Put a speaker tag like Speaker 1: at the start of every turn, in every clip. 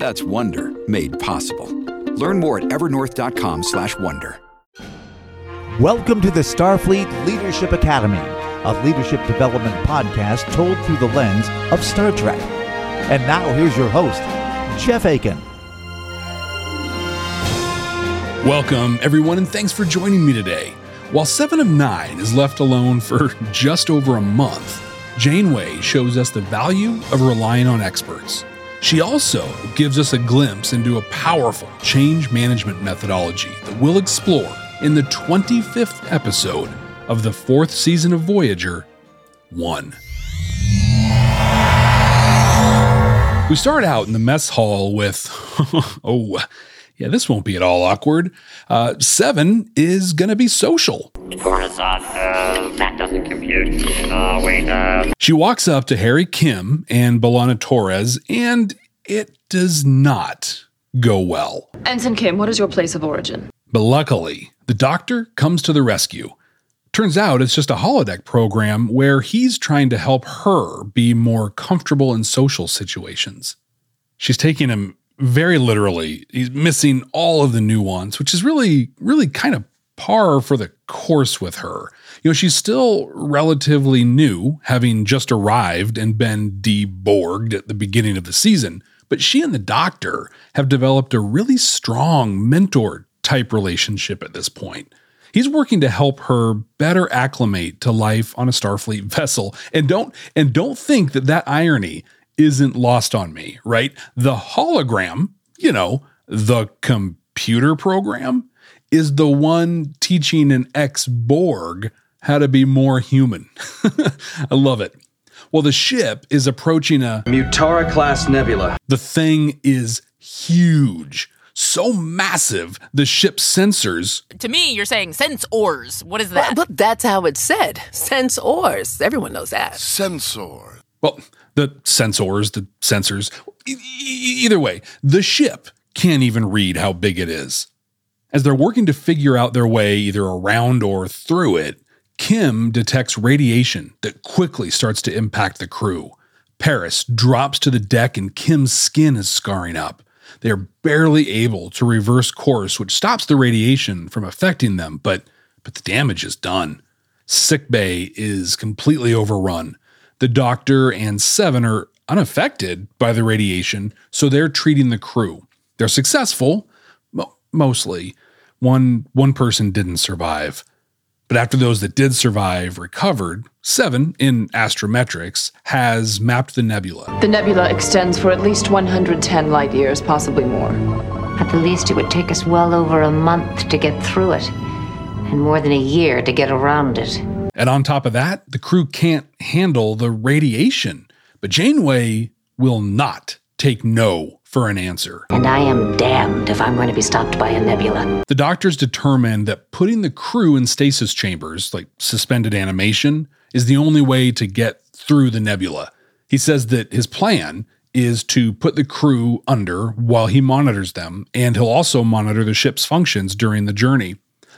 Speaker 1: That's Wonder made possible. Learn more at evernorth.com/wonder.
Speaker 2: Welcome to the Starfleet Leadership Academy, a leadership development podcast told through the lens of Star Trek. And now here's your host, Jeff Aiken.
Speaker 3: Welcome, everyone, and thanks for joining me today. While Seven of Nine is left alone for just over a month, Janeway shows us the value of relying on experts. She also gives us a glimpse into a powerful change management methodology that we'll explore in the 25th episode of the fourth season of Voyager 1. We start out in the mess hall with, oh, yeah, this won't be at all awkward. Uh, seven is going to be social.
Speaker 4: Coruscant, uh, Matt doesn't compute. Uh, wait, uh.
Speaker 3: She walks up to Harry Kim and B'Elanna Torres, and it does not go well.
Speaker 5: Ensign Kim, what is your place of origin?
Speaker 3: But luckily, the doctor comes to the rescue. Turns out it's just a holodeck program where he's trying to help her be more comfortable in social situations. She's taking him very literally. He's missing all of the nuance, which is really, really kind of par for the course with her. You know, she's still relatively new, having just arrived and been deborged at the beginning of the season, but she and the doctor have developed a really strong mentor type relationship at this point. He's working to help her better acclimate to life on a Starfleet vessel. And don't and don't think that that irony isn't lost on me, right? The hologram, you know, the computer program is the one teaching an ex-Borg how to be more human. I love it. Well, the ship is approaching a
Speaker 6: Mutara class nebula.
Speaker 3: The thing is huge so massive the ship's sensors.
Speaker 7: To me, you're saying sense ors. What is that?
Speaker 8: Well, but that's how it's said. Sense ors. Everyone knows that.
Speaker 9: Sensor.
Speaker 3: Well, the sensors, the sensors. E- either way, the ship can't even read how big it is. As they're working to figure out their way either around or through it, Kim detects radiation that quickly starts to impact the crew. Paris drops to the deck and Kim's skin is scarring up. They are barely able to reverse course, which stops the radiation from affecting them, but but the damage is done. Sickbay is completely overrun. The doctor and Seven are unaffected by the radiation, so they're treating the crew. They're successful, mostly. One one person didn't survive. But after those that did survive recovered, Seven, in astrometrics, has mapped the nebula.
Speaker 5: The nebula extends for at least 110 light years, possibly more.
Speaker 10: At the least, it would take us well over a month to get through it, and more than a year to get around it.
Speaker 3: And on top of that, the crew can't handle the radiation. But Janeway will not take no for an answer.
Speaker 10: And I am damned if I'm going to be stopped by a nebula.
Speaker 3: The doctors determined that putting the crew in stasis chambers, like suspended animation, is the only way to get through the nebula. He says that his plan is to put the crew under while he monitors them, and he'll also monitor the ship's functions during the journey.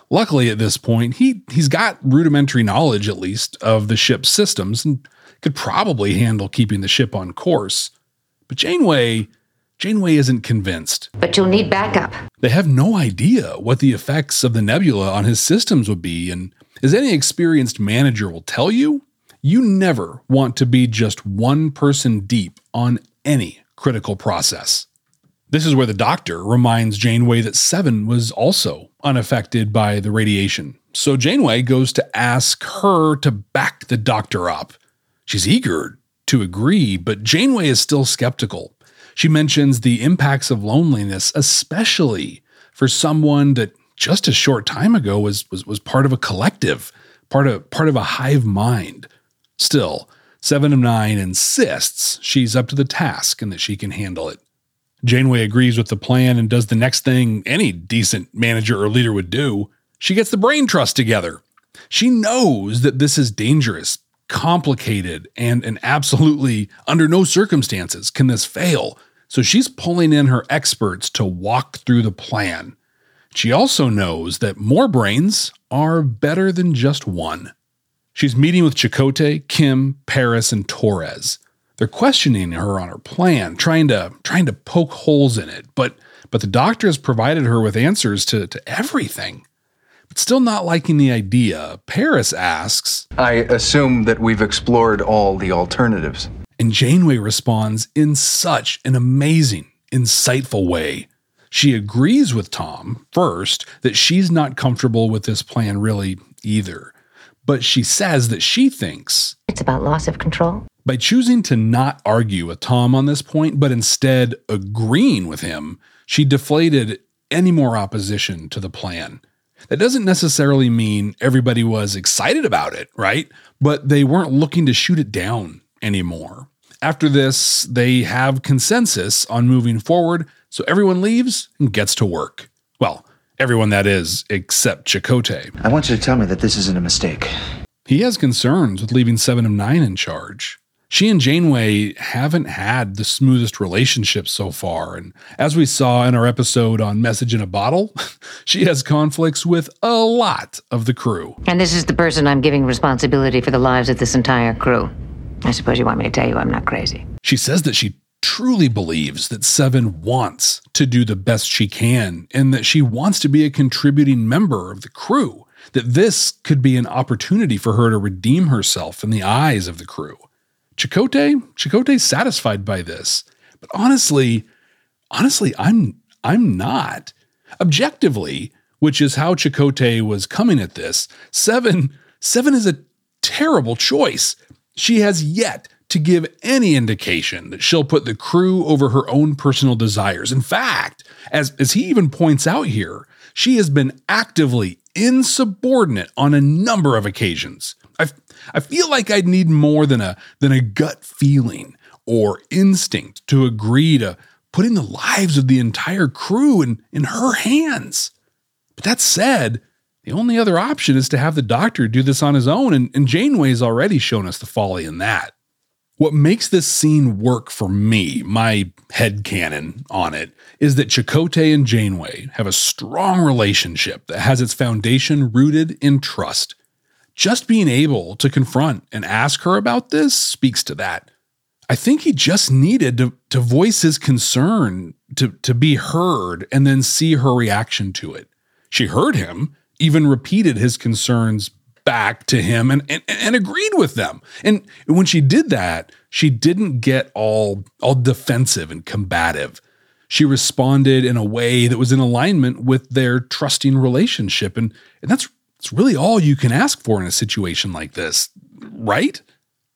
Speaker 3: Luckily, at this point, he, he's got rudimentary knowledge, at least, of the ship's systems and could probably handle keeping the ship on course. But Janeway Janeway isn't convinced.
Speaker 10: But you'll need backup.
Speaker 3: They have no idea what the effects of the nebula on his systems would be, and as any experienced manager will tell you, you never want to be just one person deep on any critical process. This is where the doctor reminds Janeway that Seven was also unaffected by the radiation. So Janeway goes to ask her to back the doctor up. She's eager to agree, but Janeway is still skeptical. She mentions the impacts of loneliness, especially for someone that just a short time ago was, was, was part of a collective, part of, part of a hive mind. Still, Seven of Nine insists she's up to the task and that she can handle it. Janeway agrees with the plan and does the next thing any decent manager or leader would do. She gets the brain trust together. She knows that this is dangerous, complicated, and, and absolutely under no circumstances can this fail. So she's pulling in her experts to walk through the plan. She also knows that more brains are better than just one. She's meeting with Chakotay, Kim, Paris, and Torres. They're questioning her on her plan, trying to trying to poke holes in it, but but the doctor has provided her with answers to, to everything. But still not liking the idea, Paris asks,
Speaker 11: I assume that we've explored all the alternatives.
Speaker 3: And Janeway responds in such an amazing, insightful way. She agrees with Tom, first, that she's not comfortable with this plan really either. But she says that she thinks
Speaker 10: it's about loss of control.
Speaker 3: By choosing to not argue with Tom on this point, but instead agreeing with him, she deflated any more opposition to the plan. That doesn't necessarily mean everybody was excited about it, right? But they weren't looking to shoot it down anymore. After this, they have consensus on moving forward, so everyone leaves and gets to work. Well, everyone that is, except Chakotay.
Speaker 9: I want you to tell me that this isn't a mistake.
Speaker 3: He has concerns with leaving Seven of Nine in charge she and Janeway haven't had the smoothest relationship so far. And as we saw in our episode on Message in a Bottle, she has conflicts with a lot of the crew.
Speaker 10: And this is the person I'm giving responsibility for the lives of this entire crew. I suppose you want me to tell you I'm not crazy.
Speaker 3: She says that she truly believes that Seven wants to do the best she can and that she wants to be a contributing member of the crew. That this could be an opportunity for her to redeem herself in the eyes of the crew. Chakotay, Chakotay's satisfied by this. But honestly, honestly, I'm I'm not. Objectively, which is how Chakotay was coming at this, seven, seven is a terrible choice. She has yet to give any indication that she'll put the crew over her own personal desires. In fact, as, as he even points out here, she has been actively insubordinate on a number of occasions. I feel like I'd need more than a than a gut feeling or instinct to agree to putting the lives of the entire crew in, in her hands. But that said, the only other option is to have the doctor do this on his own, and, and Janeway's already shown us the folly in that. What makes this scene work for me, my head canon on it, is that Chakotay and Janeway have a strong relationship that has its foundation rooted in trust just being able to confront and ask her about this speaks to that. I think he just needed to, to voice his concern, to, to be heard, and then see her reaction to it. She heard him, even repeated his concerns back to him and, and, and agreed with them. And when she did that, she didn't get all, all defensive and combative. She responded in a way that was in alignment with their trusting relationship. And, and that's it's really all you can ask for in a situation like this, right?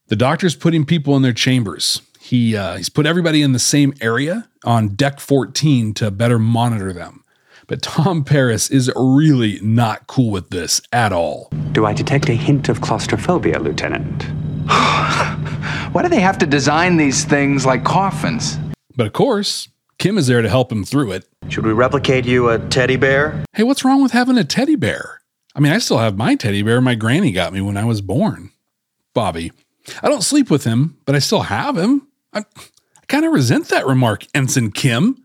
Speaker 3: The doctor's putting people in their chambers. He uh, he's put everybody in the same area on deck 14 to better monitor them. But Tom Paris is really not cool with this at all.
Speaker 12: Do I detect a hint of claustrophobia, Lieutenant?
Speaker 11: Why do they have to design these things like coffins?
Speaker 3: But of course, Kim is there to help him through it.
Speaker 9: Should we replicate you a teddy bear?
Speaker 3: Hey, what's wrong with having a teddy bear? I mean, I still have my teddy bear my granny got me when I was born. Bobby. I don't sleep with him, but I still have him. I, I kind of resent that remark, Ensign Kim.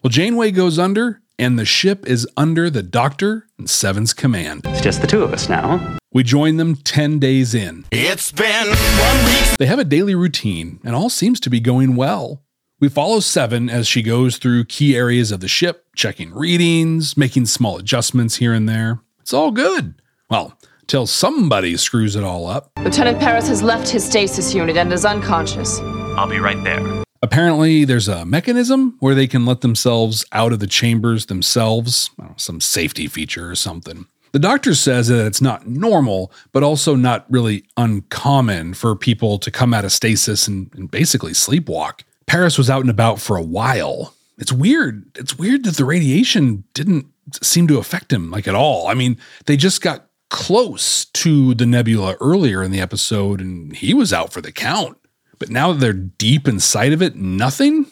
Speaker 3: Well, Janeway goes under, and the ship is under the Doctor and Seven's command.
Speaker 12: It's just the two of us now.
Speaker 3: We join them 10 days in.
Speaker 13: It's been one week.
Speaker 3: They have a daily routine, and all seems to be going well. We follow Seven as she goes through key areas of the ship, checking readings, making small adjustments here and there. It's all good. Well, till somebody screws it all up.
Speaker 5: Lieutenant Paris has left his stasis unit and is unconscious.
Speaker 14: I'll be right there.
Speaker 3: Apparently, there's a mechanism where they can let themselves out of the chambers themselves, know, some safety feature or something. The doctor says that it's not normal, but also not really uncommon for people to come out of stasis and, and basically sleepwalk. Paris was out and about for a while. It's weird. It's weird that the radiation didn't seem to affect him like at all. I mean, they just got close to the nebula earlier in the episode and he was out for the count. But now that they're deep inside of it, nothing?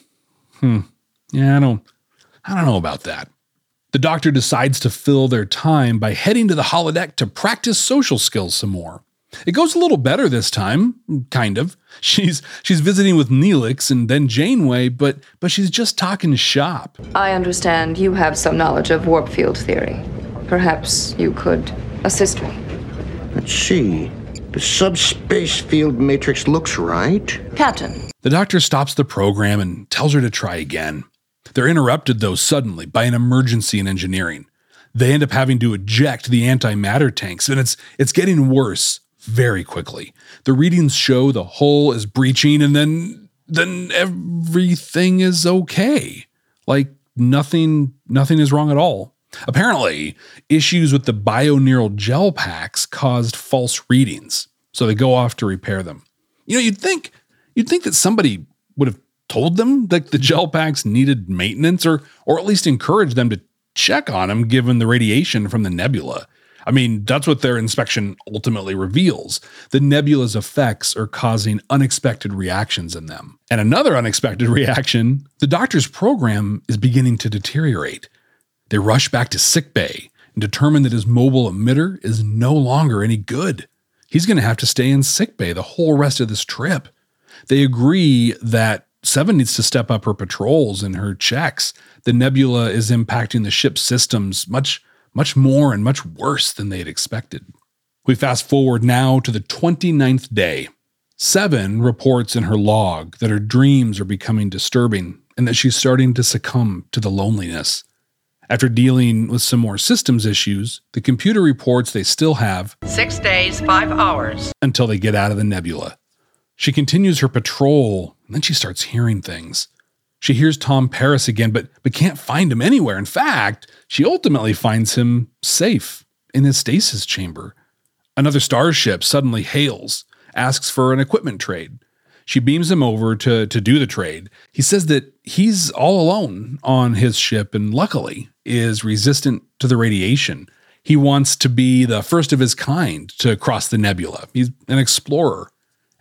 Speaker 3: Hmm. Yeah, I don't I don't know about that. The doctor decides to fill their time by heading to the holodeck to practice social skills some more. It goes a little better this time, kind of. She's she's visiting with Neelix and then Janeway, but but she's just talking shop.
Speaker 5: I understand you have some knowledge of warp field theory. Perhaps you could assist me.
Speaker 14: Let's see. The subspace field matrix looks right.
Speaker 5: Captain.
Speaker 3: The doctor stops the program and tells her to try again. They're interrupted, though, suddenly by an emergency in engineering. They end up having to eject the antimatter tanks, and it's it's getting worse very quickly. The readings show the hull is breaching, and then then everything is okay. Like nothing nothing is wrong at all. Apparently, issues with the bioneural gel packs caused false readings, so they go off to repair them. You know, you'd think you'd think that somebody would have told them that the gel packs needed maintenance or or at least encouraged them to check on them given the radiation from the nebula. I mean, that's what their inspection ultimately reveals. The nebula's effects are causing unexpected reactions in them. And another unexpected reaction, the doctor's program is beginning to deteriorate. They rush back to sickbay and determine that his mobile emitter is no longer any good. He's going to have to stay in sickbay the whole rest of this trip. They agree that Seven needs to step up her patrols and her checks. The nebula is impacting the ship's systems much, much more and much worse than they had expected. We fast forward now to the 29th day. Seven reports in her log that her dreams are becoming disturbing and that she's starting to succumb to the loneliness. After dealing with some more systems issues, the computer reports they still have
Speaker 8: six days, five hours
Speaker 3: until they get out of the nebula. She continues her patrol, and then she starts hearing things. She hears Tom Paris again, but, but can't find him anywhere. In fact, she ultimately finds him safe in his stasis chamber. Another starship suddenly hails, asks for an equipment trade. She beams him over to, to do the trade. He says that he's all alone on his ship and luckily is resistant to the radiation. He wants to be the first of his kind to cross the nebula. He's an explorer.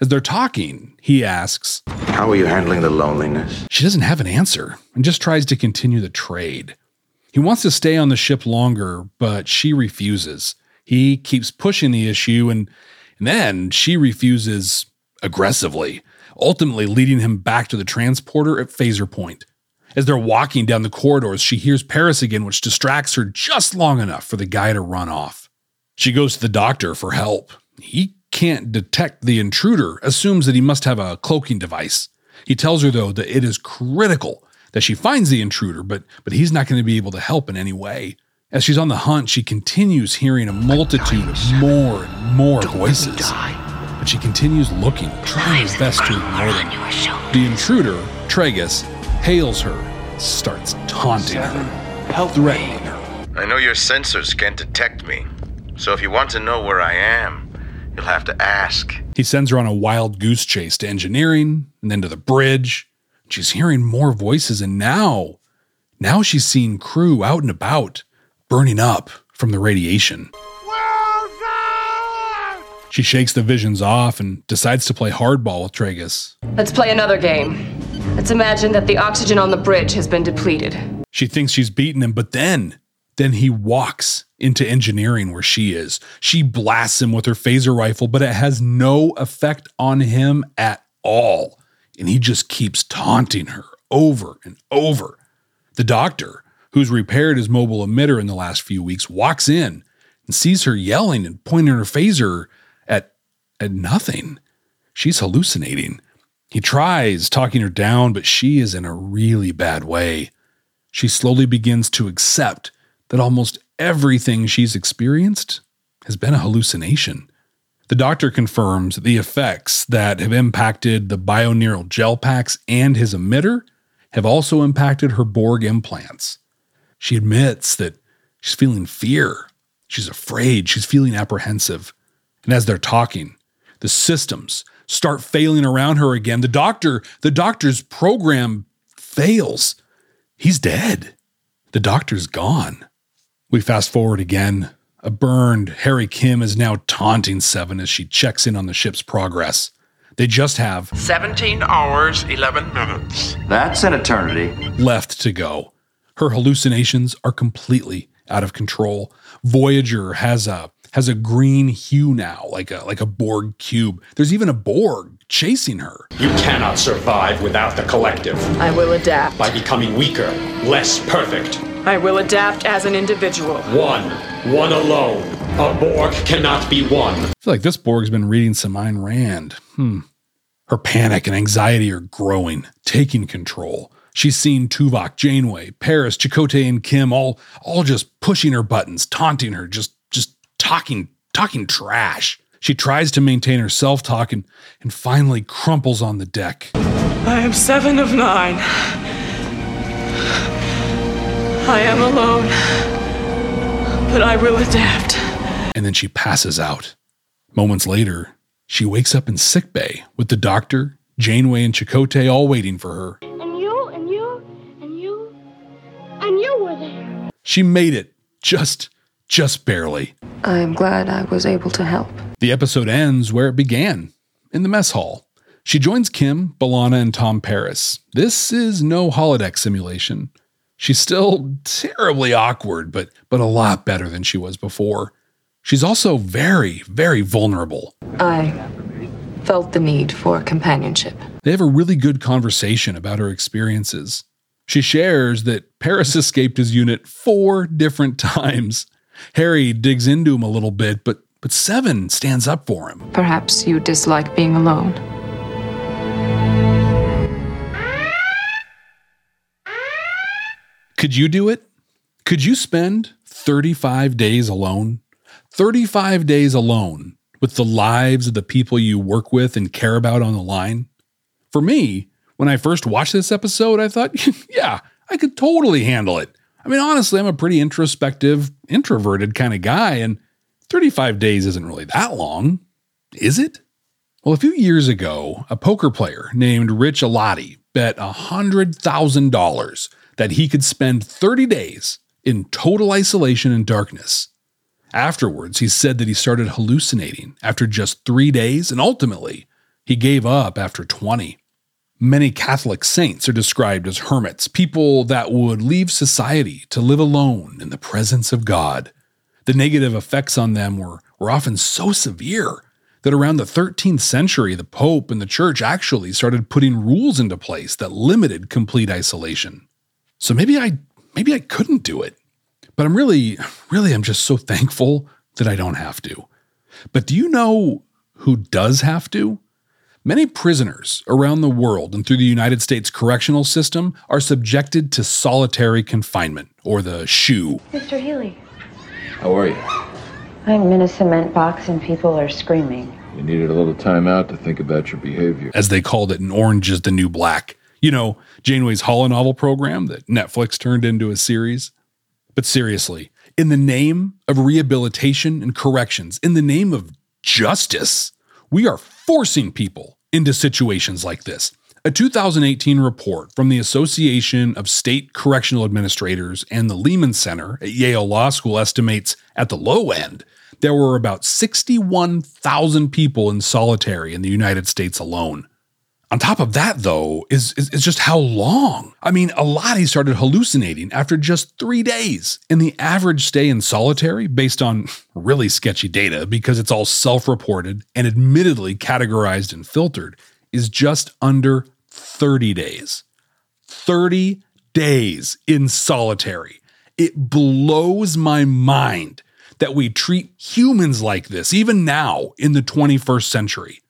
Speaker 3: As they're talking, he asks,
Speaker 14: How are you handling the loneliness?
Speaker 3: She doesn't have an answer and just tries to continue the trade. He wants to stay on the ship longer, but she refuses. He keeps pushing the issue, and, and then she refuses aggressively ultimately leading him back to the transporter at phaser point. As they're walking down the corridors, she hears Paris again, which distracts her just long enough for the guy to run off. She goes to the doctor for help. He can't detect the intruder, assumes that he must have a cloaking device. He tells her, though, that it is critical that she finds the intruder, but, but he's not going to be able to help in any way. As she's on the hunt, she continues hearing a multitude of more and more voices but she continues looking, trying her best to ignore them. The intruder, Trajis, hails her, starts taunting her, threatening her.
Speaker 15: I know your sensors can't detect me, so if you want to know where I am, you'll have to ask.
Speaker 3: He sends her on a wild goose chase to engineering and then to the bridge. She's hearing more voices, and now, now she's seeing crew out and about, burning up from the radiation. She shakes the visions off and decides to play hardball with Trajis.
Speaker 5: Let's play another game. Let's imagine that the oxygen on the bridge has been depleted.
Speaker 3: She thinks she's beaten him, but then, then he walks into engineering where she is. She blasts him with her phaser rifle, but it has no effect on him at all. And he just keeps taunting her over and over. The doctor, who's repaired his mobile emitter in the last few weeks, walks in and sees her yelling and pointing her phaser at, at nothing. She's hallucinating. He tries talking her down, but she is in a really bad way. She slowly begins to accept that almost everything she's experienced has been a hallucination. The doctor confirms the effects that have impacted the bioneural gel packs and his emitter have also impacted her Borg implants. She admits that she's feeling fear. She's afraid. She's feeling apprehensive. And as they're talking, the systems start failing around her again. The doctor, the doctor's program fails. He's dead. The doctor's gone. We fast forward again. A burned Harry Kim is now taunting Seven as she checks in on the ship's progress. They just have
Speaker 13: 17 hours, 11 minutes.
Speaker 6: That's an eternity.
Speaker 3: left to go. Her hallucinations are completely out of control. Voyager has a has a green hue now, like a like a Borg cube. There's even a Borg chasing her.
Speaker 16: You cannot survive without the collective.
Speaker 17: I will adapt.
Speaker 16: By becoming weaker, less perfect.
Speaker 17: I will adapt as an individual.
Speaker 16: One. One alone. A Borg cannot be one.
Speaker 3: I feel like this Borg's been reading some Ayn Rand. Hmm. Her panic and anxiety are growing, taking control. She's seen Tuvok, Janeway, Paris, Chakotay, and Kim all all just pushing her buttons, taunting her, just just talking talking trash. She tries to maintain her self-talk and, and finally crumples on the deck.
Speaker 17: I am seven of nine. I am alone. But I will adapt.
Speaker 3: And then she passes out. Moments later, she wakes up in sickbay with the doctor, Janeway, and Chakotay all waiting for her.
Speaker 18: And you, and you, and you, and you were there.
Speaker 3: She made it. Just, just barely.
Speaker 5: I am glad I was able to help.
Speaker 3: The episode ends where it began, in the mess hall. She joins Kim, B'Elanna, and Tom Paris. This is no holodeck simulation. She's still terribly awkward, but but a lot better than she was before. She's also very, very vulnerable.
Speaker 5: I felt the need for companionship.
Speaker 3: They have a really good conversation about her experiences. She shares that Paris escaped his unit four different times. Harry digs into him a little bit, but but Seven stands up for him.
Speaker 5: Perhaps you dislike being alone.
Speaker 3: Could you do it? Could you spend 35 days alone? 35 days alone with the lives of the people you work with and care about on the line? For me, when I first watched this episode, I thought, yeah, I could totally handle it. I mean, honestly, I'm a pretty introspective, introverted kind of guy, and 35 days isn't really that long, is it? Well, a few years ago, a poker player named Rich Alati bet $100,000 that he could spend 30 days in total isolation and darkness. Afterwards, he said that he started hallucinating after just three days, and ultimately, he gave up after 20. Many Catholic saints are described as hermits, people that would leave society to live alone in the presence of God. The negative effects on them were, were often so severe that around the 13th century, the Pope and the Church actually started putting rules into place that limited complete isolation. So maybe I maybe I couldn't do it. But I'm really, really, I'm just so thankful that I don't have to. But do you know who does have to? Many prisoners around the world and through the United States correctional system are subjected to solitary confinement, or the SHU.
Speaker 19: Mr. Healy.
Speaker 15: How are you?
Speaker 19: I'm in a cement box and people are screaming.
Speaker 15: You needed a little time out to think about your behavior.
Speaker 3: As they called it in Orange is the New Black. You know, Janeway's holonovel program that Netflix turned into a series. But seriously, in the name of rehabilitation and corrections, in the name of justice, we are forcing people into situations like this. A 2018 report from the Association of State Correctional Administrators and the Liman Center at Yale Law School estimates at the low end there were about 61,000 people in solitary in the United States alone. On top of that, though, is, is, is, just how long. I mean, Alati started hallucinating after just three days. And the average stay in solitary, based on really sketchy data because it's all self reported and admittedly categorized and filtered, is just under 30 days. 30 days in solitary. It blows my mind that we treat humans like this, even now in the 21st century.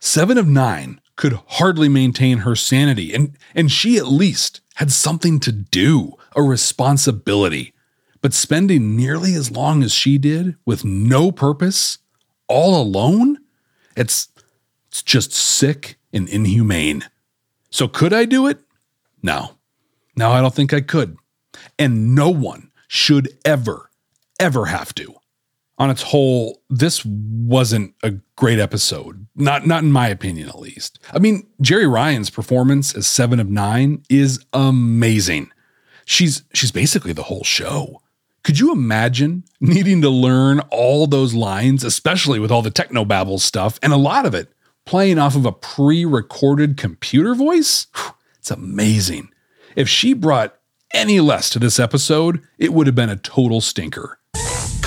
Speaker 3: Seven of nine could hardly maintain her sanity, and, and she at least had something to do, a responsibility. But spending nearly as long as she did with no purpose, all alone, It's it's just sick and inhumane. So could I do it? No. No, I don't think I could. And no one should ever ever have to. On its whole, this wasn't a great episode. Not not in my opinion at least. I mean, Jeri Ryan's performance as 7 of 9 is amazing. She's she's basically the whole show. Could you imagine needing to learn all those lines, especially with all the techno technobabble stuff and a lot of it playing off of a pre-recorded computer voice? It's amazing. If she brought any less to this episode, it would have been a total stinker.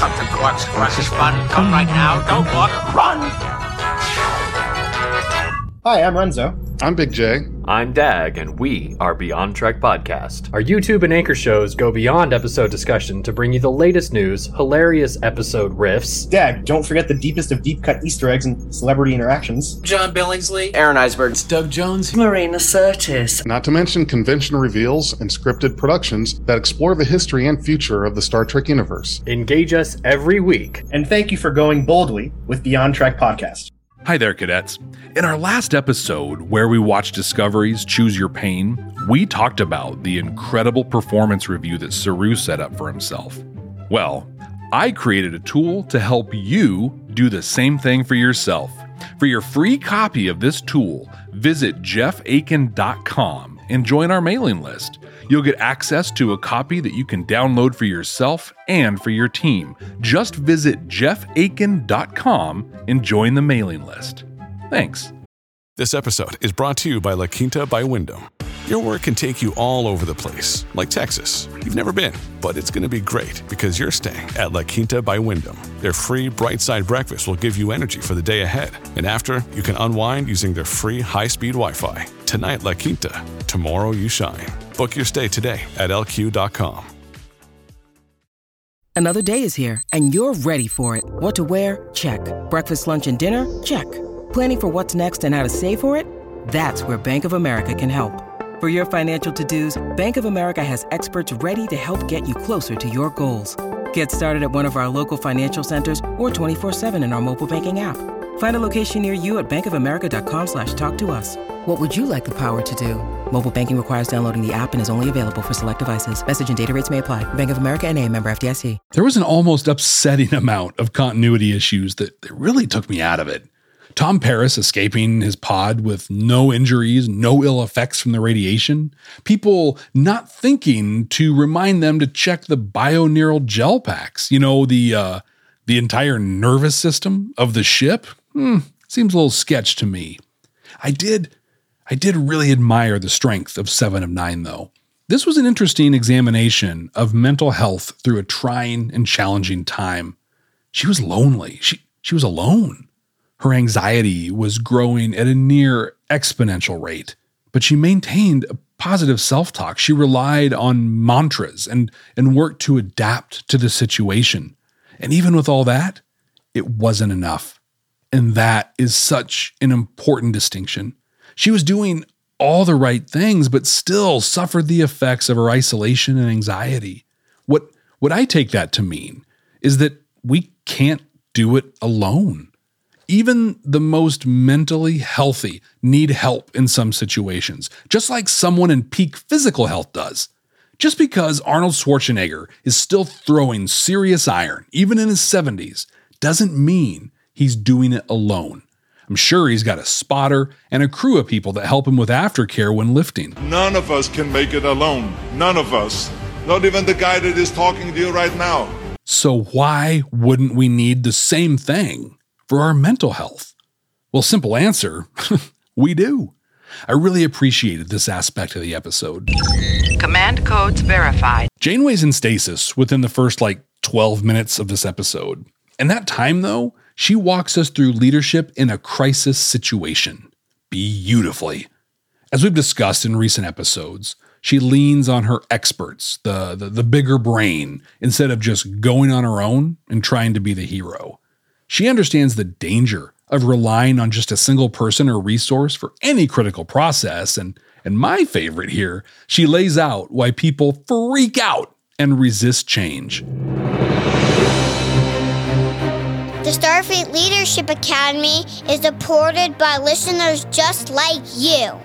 Speaker 13: Come to Quark's Crush Fun. Come right now. Don't walk. Run!
Speaker 20: Hi, I'm Renzo.
Speaker 21: I'm Big J.
Speaker 22: I'm Dag, and we are Beyond Trek Podcast. Our YouTube and Anchor shows go beyond episode discussion to bring you the latest news, hilarious episode riffs.
Speaker 20: Dag, don't forget the deepest of deep cut Easter eggs and celebrity interactions.
Speaker 23: John Billingsley,
Speaker 24: Aron Eisenberg,
Speaker 25: Doug Jones,
Speaker 26: Marina Sirtis.
Speaker 21: Not to mention convention reveals and scripted productions that explore the history and future of the Star Trek universe.
Speaker 22: Engage us every week.
Speaker 20: And thank you for going boldly with Beyond Trek Podcast.
Speaker 3: Hi there, cadets. In our last episode, where we watched Discovery's Choose Your Pain, we talked about the incredible performance review that Saru set up for himself. Well, I created a tool to help you do the same thing for yourself. For your free copy of this tool, visit jeffaiken.com and join our mailing list. You'll get access to a copy that you can download for yourself and for your team. Just visit jeffaiken.com and join the mailing list. Thanks.
Speaker 27: This episode is brought to you by La Quinta by Wyndham. Your work can take you all over the place, like Texas. You've never been, but it's going to be great because you're staying at La Quinta by Wyndham. Their free bright side breakfast will give you energy for the day ahead. And after, you can unwind using their free high speed Wi Fi. Tonight, La Quinta. Tomorrow, you shine. Book your stay today at lq.com.
Speaker 28: Another day is here, and you're ready for it. What to wear? Check. Breakfast, lunch, and dinner? Check. Planning for what's next and how to save for it? That's where Bank of America can help. For your financial to-dos, Bank of America has experts ready to help get you closer to your goals. Get started at one of our local financial centers or 24-7 in our mobile banking app. Find a location near you at bankofamerica.com slash talk to us. What would you like the power to do? Mobile banking requires downloading the app and is only available for select devices. Message and data rates may apply. Bank of America and a member FDIC.
Speaker 3: There was an almost upsetting amount of continuity issues that, that really took me out of it. Tom Paris escaping his pod with no injuries, no ill effects from the radiation. People not thinking to remind them to check the bioneural gel packs. You know, the uh, the entire nervous system of the ship. Hmm, seems a little sketch to me. I did, I did really admire the strength of Seven of Nine, though. This was an interesting examination of mental health through a trying and challenging time. She was lonely. She she was alone. Her anxiety was growing at a near exponential rate, but she maintained a positive self talk. She relied on mantras and, and worked to adapt to the situation. And even with all that, it wasn't enough. And that is such an important distinction. She was doing all the right things, but still suffered the effects of her isolation and anxiety. What, what I take that to mean is that we can't do it alone. Even the most mentally healthy need help in some situations, just like someone in peak physical health does. Just because Arnold Schwarzenegger is still throwing serious iron, even in his 70s, doesn't mean he's doing it alone. I'm sure he's got a spotter and a crew of people that help him with aftercare when lifting.
Speaker 29: None of us can make it alone. None of us. Not even the guy that is talking to you right now.
Speaker 3: So, why wouldn't we need the same thing for our mental health? Well, simple answer we do. I really appreciated this aspect of the episode.
Speaker 30: Command codes verified.
Speaker 3: Janeway's in stasis within the first like 12 minutes of this episode. And that time, though, she walks us through leadership in a crisis situation beautifully. As we've discussed in recent episodes, she leans on her experts, the, the, the bigger brain, instead of just going on her own and trying to be the hero. She understands the danger of relying on just a single person or resource for any critical process. And, and my favorite here, she lays out why people freak out and resist change.
Speaker 18: The Starfleet Leadership Academy is supported by listeners just like you.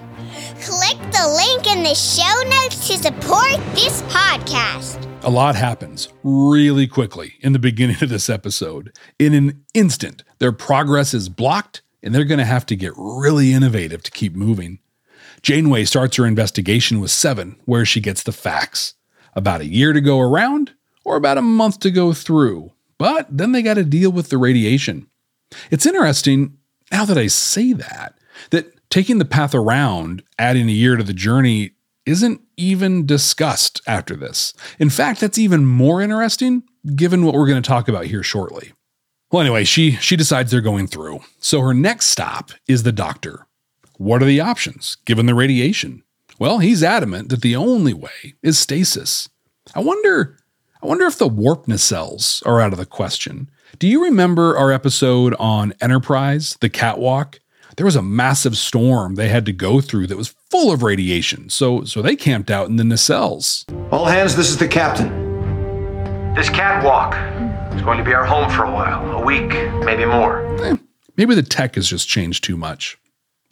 Speaker 18: Click the link in the show notes to support this podcast.
Speaker 3: A lot happens really quickly in the beginning of this episode. In an instant, their progress is blocked and they're going to have to get really innovative to keep moving. Janeway starts her investigation with Seven, where she gets the facts. About a year to go around, or about a month to go through. But then they got to deal with the radiation. It's interesting, now that I say that, that taking the path around, adding a year to the journey, isn't even discussed after this. In fact, that's even more interesting given what we're going to talk about here shortly. Well, anyway, she she decides they're going through. So her next stop is the doctor. What are the options given the radiation? Well, he's adamant that the only way is stasis. I wonder I wonder if the warp nacelles are out of the question. Do you remember our episode on Enterprise, the catwalk? There was a massive storm they had to go through that was full of radiation, so so they camped out in the nacelles.
Speaker 31: All hands, this is the captain. This catwalk is going to be our home for a while, a week, maybe more.
Speaker 3: Eh, maybe the tech has just changed too much.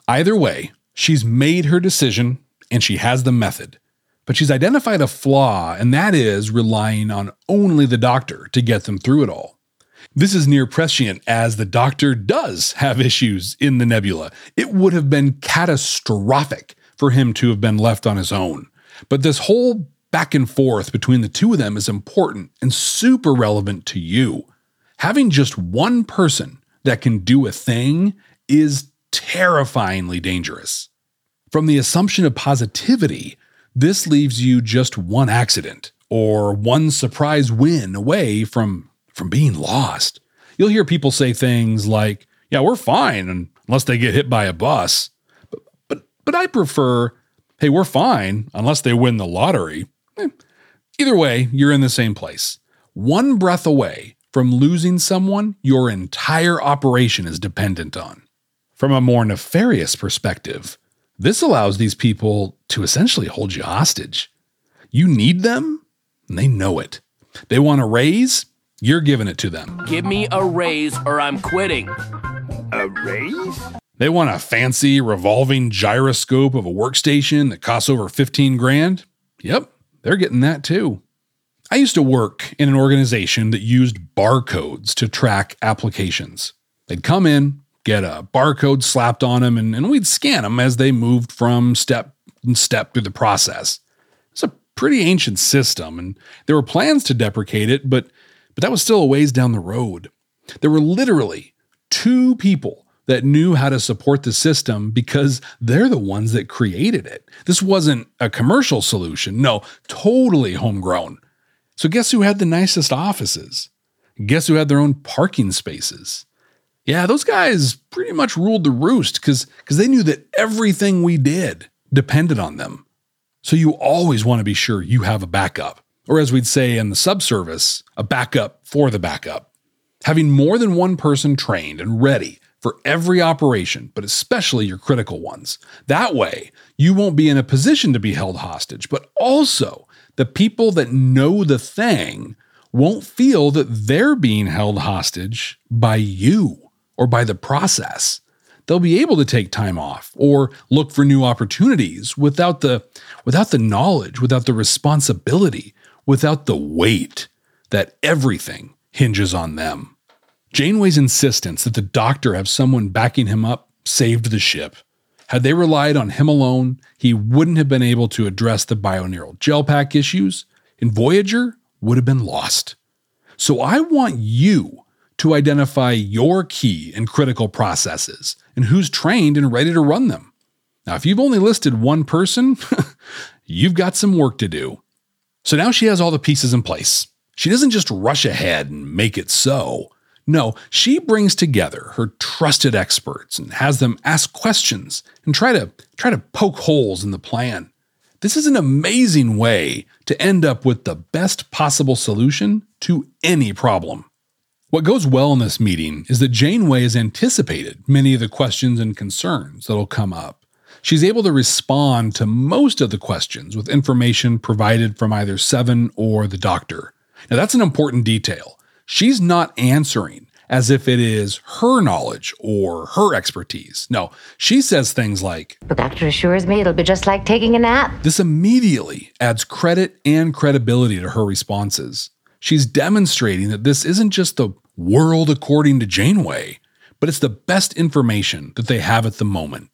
Speaker 3: Either way, she's made her decision and she has the method. But she's identified a flaw, and that is relying on only the doctor to get them through it all. This is near prescient as the doctor does have issues in the nebula. It would have been catastrophic for him to have been left on his own. But this whole back and forth between the two of them is important and super relevant to you. Having just one person that can do a thing is terrifyingly dangerous. From the assumption of positivity, this leaves you just one accident or one surprise win away from, from being lost. You'll hear people say things like, yeah, we're fine unless they get hit by a bus. But, but, but I prefer, hey, we're fine unless they win the lottery. Eh, either way, you're in the same place. One breath away from losing someone your entire operation is dependent on. From a more nefarious perspective, this allows these people to essentially hold you hostage. You need them, and they know it. They want a raise, you're giving it to them.
Speaker 32: Give me a raise or I'm quitting.
Speaker 33: A raise?
Speaker 3: They want a fancy revolving gyroscope of a workstation that costs over 15 grand. Yep, they're getting that too. I used to work in an organization that used barcodes to track applications. They'd come in, get a barcode slapped on them, and, and we'd scan them as they moved from step and step through the process. It's a pretty ancient system, and there were plans to deprecate it, but but that was still a ways down the road. There were literally two people that knew how to support the system because they're the ones that created it. This wasn't a commercial solution. No, totally homegrown. So guess who had the nicest offices? Guess who had their own parking spaces? Yeah, those guys pretty much ruled the roost because they knew that everything we did depended on them. So you always want to be sure you have a backup, or as we'd say in the subservice, a backup for the backup. Having more than one person trained and ready for every operation, but especially your critical ones. That way, you won't be in a position to be held hostage, but also the people that know the thing won't feel that they're being held hostage by you or by the process. They'll be able to take time off or look for new opportunities without the without the knowledge, without the responsibility, without the weight that everything hinges on them. Janeway's insistence that the doctor have someone backing him up saved the ship. Had they relied on him alone, he wouldn't have been able to address the bioneural gel pack issues, and Voyager would have been lost. So I want you to identify your key and critical processes and who's trained and ready to run them. Now, if you've only listed one person, you've got some work to do. So now she has all the pieces in place. She doesn't just rush ahead and make it so. No, she brings together her trusted experts and has them ask questions and try to try to poke holes in the plan. This is an amazing way to end up with the best possible solution to any problem. What goes well in this meeting is that Janeway has anticipated many of the questions and concerns that'll come up. She's able to respond to most of the questions with information provided from either Seven or the Doctor. Now, that's an important detail. She's not answering as if it is her knowledge or her expertise. No, she says things like,
Speaker 34: The doctor assures me it'll be just like taking a nap.
Speaker 3: This immediately adds credit and credibility to her responses. She's demonstrating that this isn't just the world according to Janeway, but it's the best information that they have at the moment.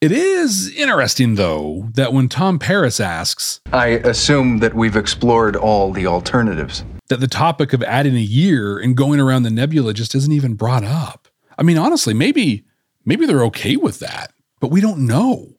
Speaker 3: It is interesting, though, that when Tom Paris asks,
Speaker 35: I assume that we've explored all the alternatives.
Speaker 3: That the topic of adding a year and going around the nebula just isn't even brought up. I mean, honestly, maybe maybe they're okay with that, but we don't know.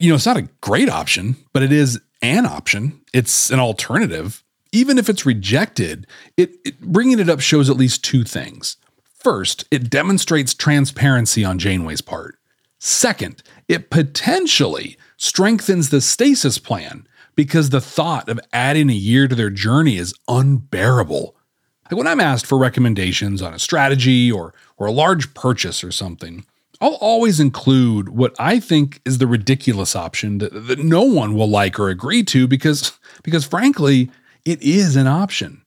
Speaker 3: You know, it's not a great option, but it is an option. It's an alternative. Even if it's rejected, it, it bringing it up shows at least two things. First, it demonstrates transparency on Janeway's part. Second, it potentially strengthens the stasis plan because the thought of adding a year to their journey is unbearable. Like when I'm asked for recommendations on a strategy or or a large purchase or something, I'll always include what I think is the ridiculous option that, that no one will like or agree to because because frankly, it is an option.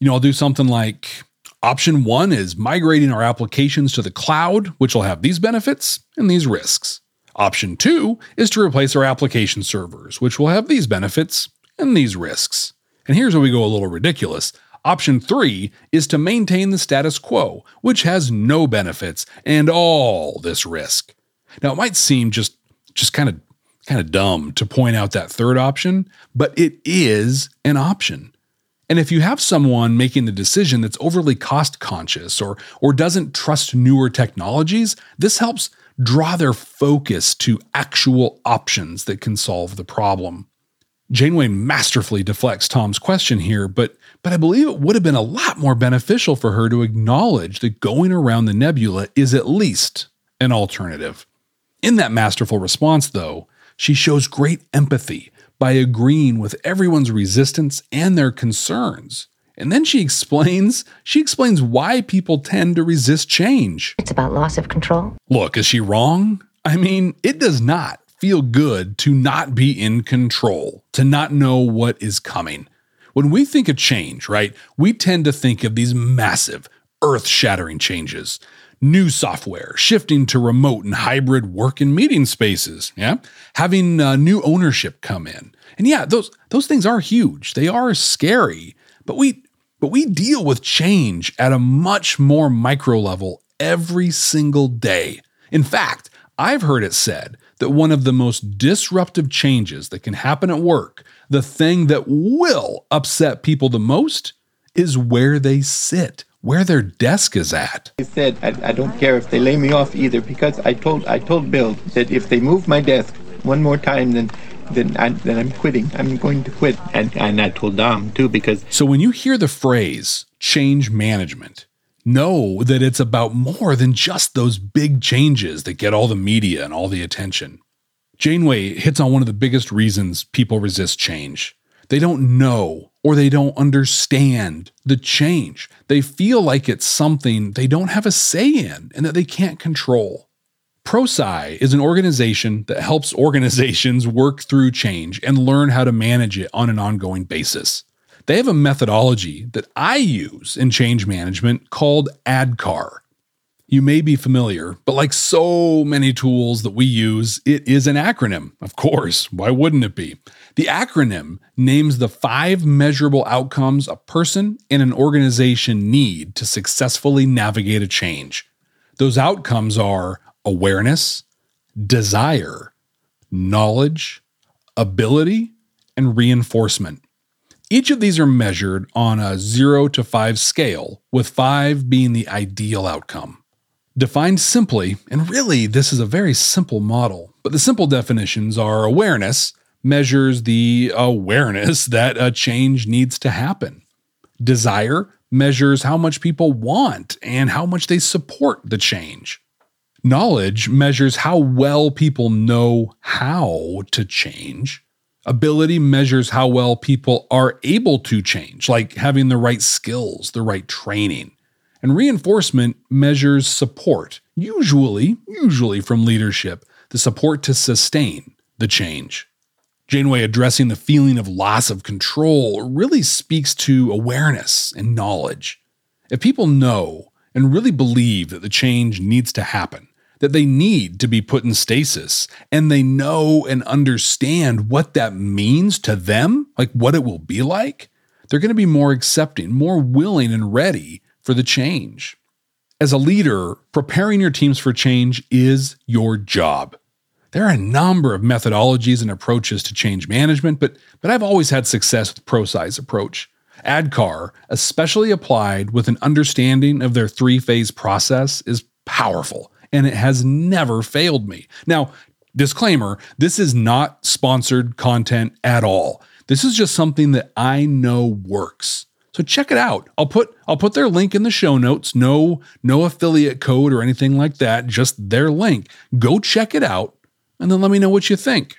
Speaker 3: You know, I'll do something like option 1 is migrating our applications to the cloud, which will have these benefits and these risks. Option 2 is to replace our application servers, which will have these benefits and these risks. And here's where we go a little ridiculous. Option 3 is to maintain the status quo, which has no benefits and all this risk. Now it might seem just just kind of kind of dumb to point out that third option, but it is an option. And if you have someone making the decision that's overly cost conscious or or doesn't trust newer technologies, this helps draw their focus to actual options that can solve the problem. Janeway masterfully deflects Tom's question here, but but I believe it would have been a lot more beneficial for her to acknowledge that going around the nebula is at least an alternative. In that masterful response, though, she shows great empathy by agreeing with everyone's resistance and their concerns. And then she explains, she explains why people tend to resist change.
Speaker 34: It's about loss of control.
Speaker 3: Look, is she wrong? I mean, it does not feel good to not be in control, to not know what is coming. When we think of change, right, we tend to think of these massive, earth shattering changes. New software, shifting to remote and hybrid work and meeting spaces, yeah? Having uh, new ownership come in. And yeah, those those things are huge. They are scary, but we but we deal with change at a much more micro level every single day. In fact, I've heard it said that one of the most disruptive changes that can happen at work, the thing that will upset people the most, is where they sit, where their desk is at.
Speaker 36: I said I, I don't care if they lay me off either because I told I told Bill that if they move my desk one more time, then then I then I'm quitting. I'm going to quit. And and I told Dom too because
Speaker 3: So when you hear the phrase change management, know that it's about more than just those big changes that get all the media and all the attention. Janeway hits on one of the biggest reasons people resist change. They don't know or they don't understand the change. They feel like it's something they don't have a say in and that they can't control. ProSci is an organization that helps organizations work through change and learn how to manage it on an ongoing basis. They have a methodology that I use in change management called ADKAR. You may be familiar, but like so many tools that we use, it is an acronym. Of course, why wouldn't it be? The acronym names the five measurable outcomes a person and an organization need to successfully navigate a change. Those outcomes are awareness, desire, knowledge, ability, and reinforcement. Each of these are measured on a 0 to 5 scale, with 5 being the ideal outcome. Defined simply, and really this is a very simple model, but the simple definitions are awareness measures the awareness that a change needs to happen. Desire measures how much people want and how much they support the change. Knowledge measures how well people know how to change. Ability measures how well people are able to change, like having the right skills, the right training. And reinforcement measures support, usually, usually from leadership, the support to sustain the change. Janeway addressing the feeling of loss of control really speaks to awareness and knowledge. If people know and really believe that the change needs to happen, that they need to be put in stasis, and they know and understand what that means to them, like what it will be like, they're going to be more accepting, more willing, and ready for the change. As a leader, preparing your teams for change is your job. There are a number of methodologies and approaches to change management, but, but I've always had success with ProSci's approach. ADKAR, especially applied with an understanding of their three phase process, is powerful and it has never failed me. Now, disclaimer this is not sponsored content at all. This is just something that I know works. So check it out. I'll put I'll put their link in the show notes. No no affiliate code or anything like that, just their link. Go check it out and then let me know what you think.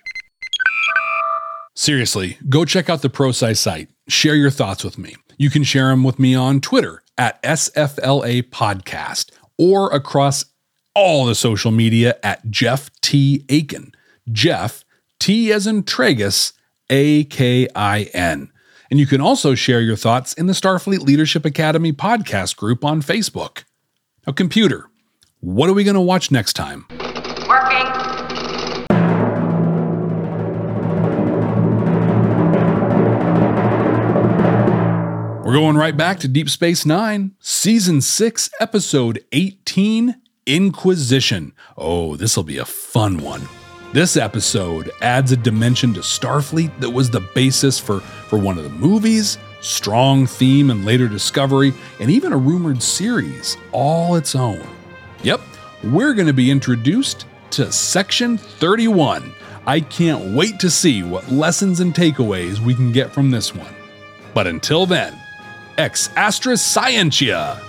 Speaker 3: Seriously, go check out the ProSci's site. Share your thoughts with me. You can share them with me on Twitter at SFLA Podcast or across all the social media at Jeff T. Akin. Jeff, T as in Tragus, A K I N. And you can also share your thoughts in the Starfleet Leadership Academy podcast group on Facebook. Now, computer, what are we going to watch next time?
Speaker 30: Working.
Speaker 3: We're going right back to Deep Space Nine, Season 6, Episode 18 Inquisition. Oh, this will be a fun one. This episode adds a dimension to Starfleet that was the basis for, for one of the movies, strong theme and later discovery, and even a rumored series all its own. Yep, we're going to be introduced to Section 31. I can't wait to see what lessons and takeaways we can get from this one. But until then, ex astra scientia.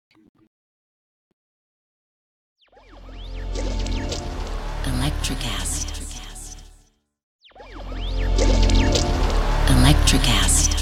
Speaker 37: Electricast. Electricast.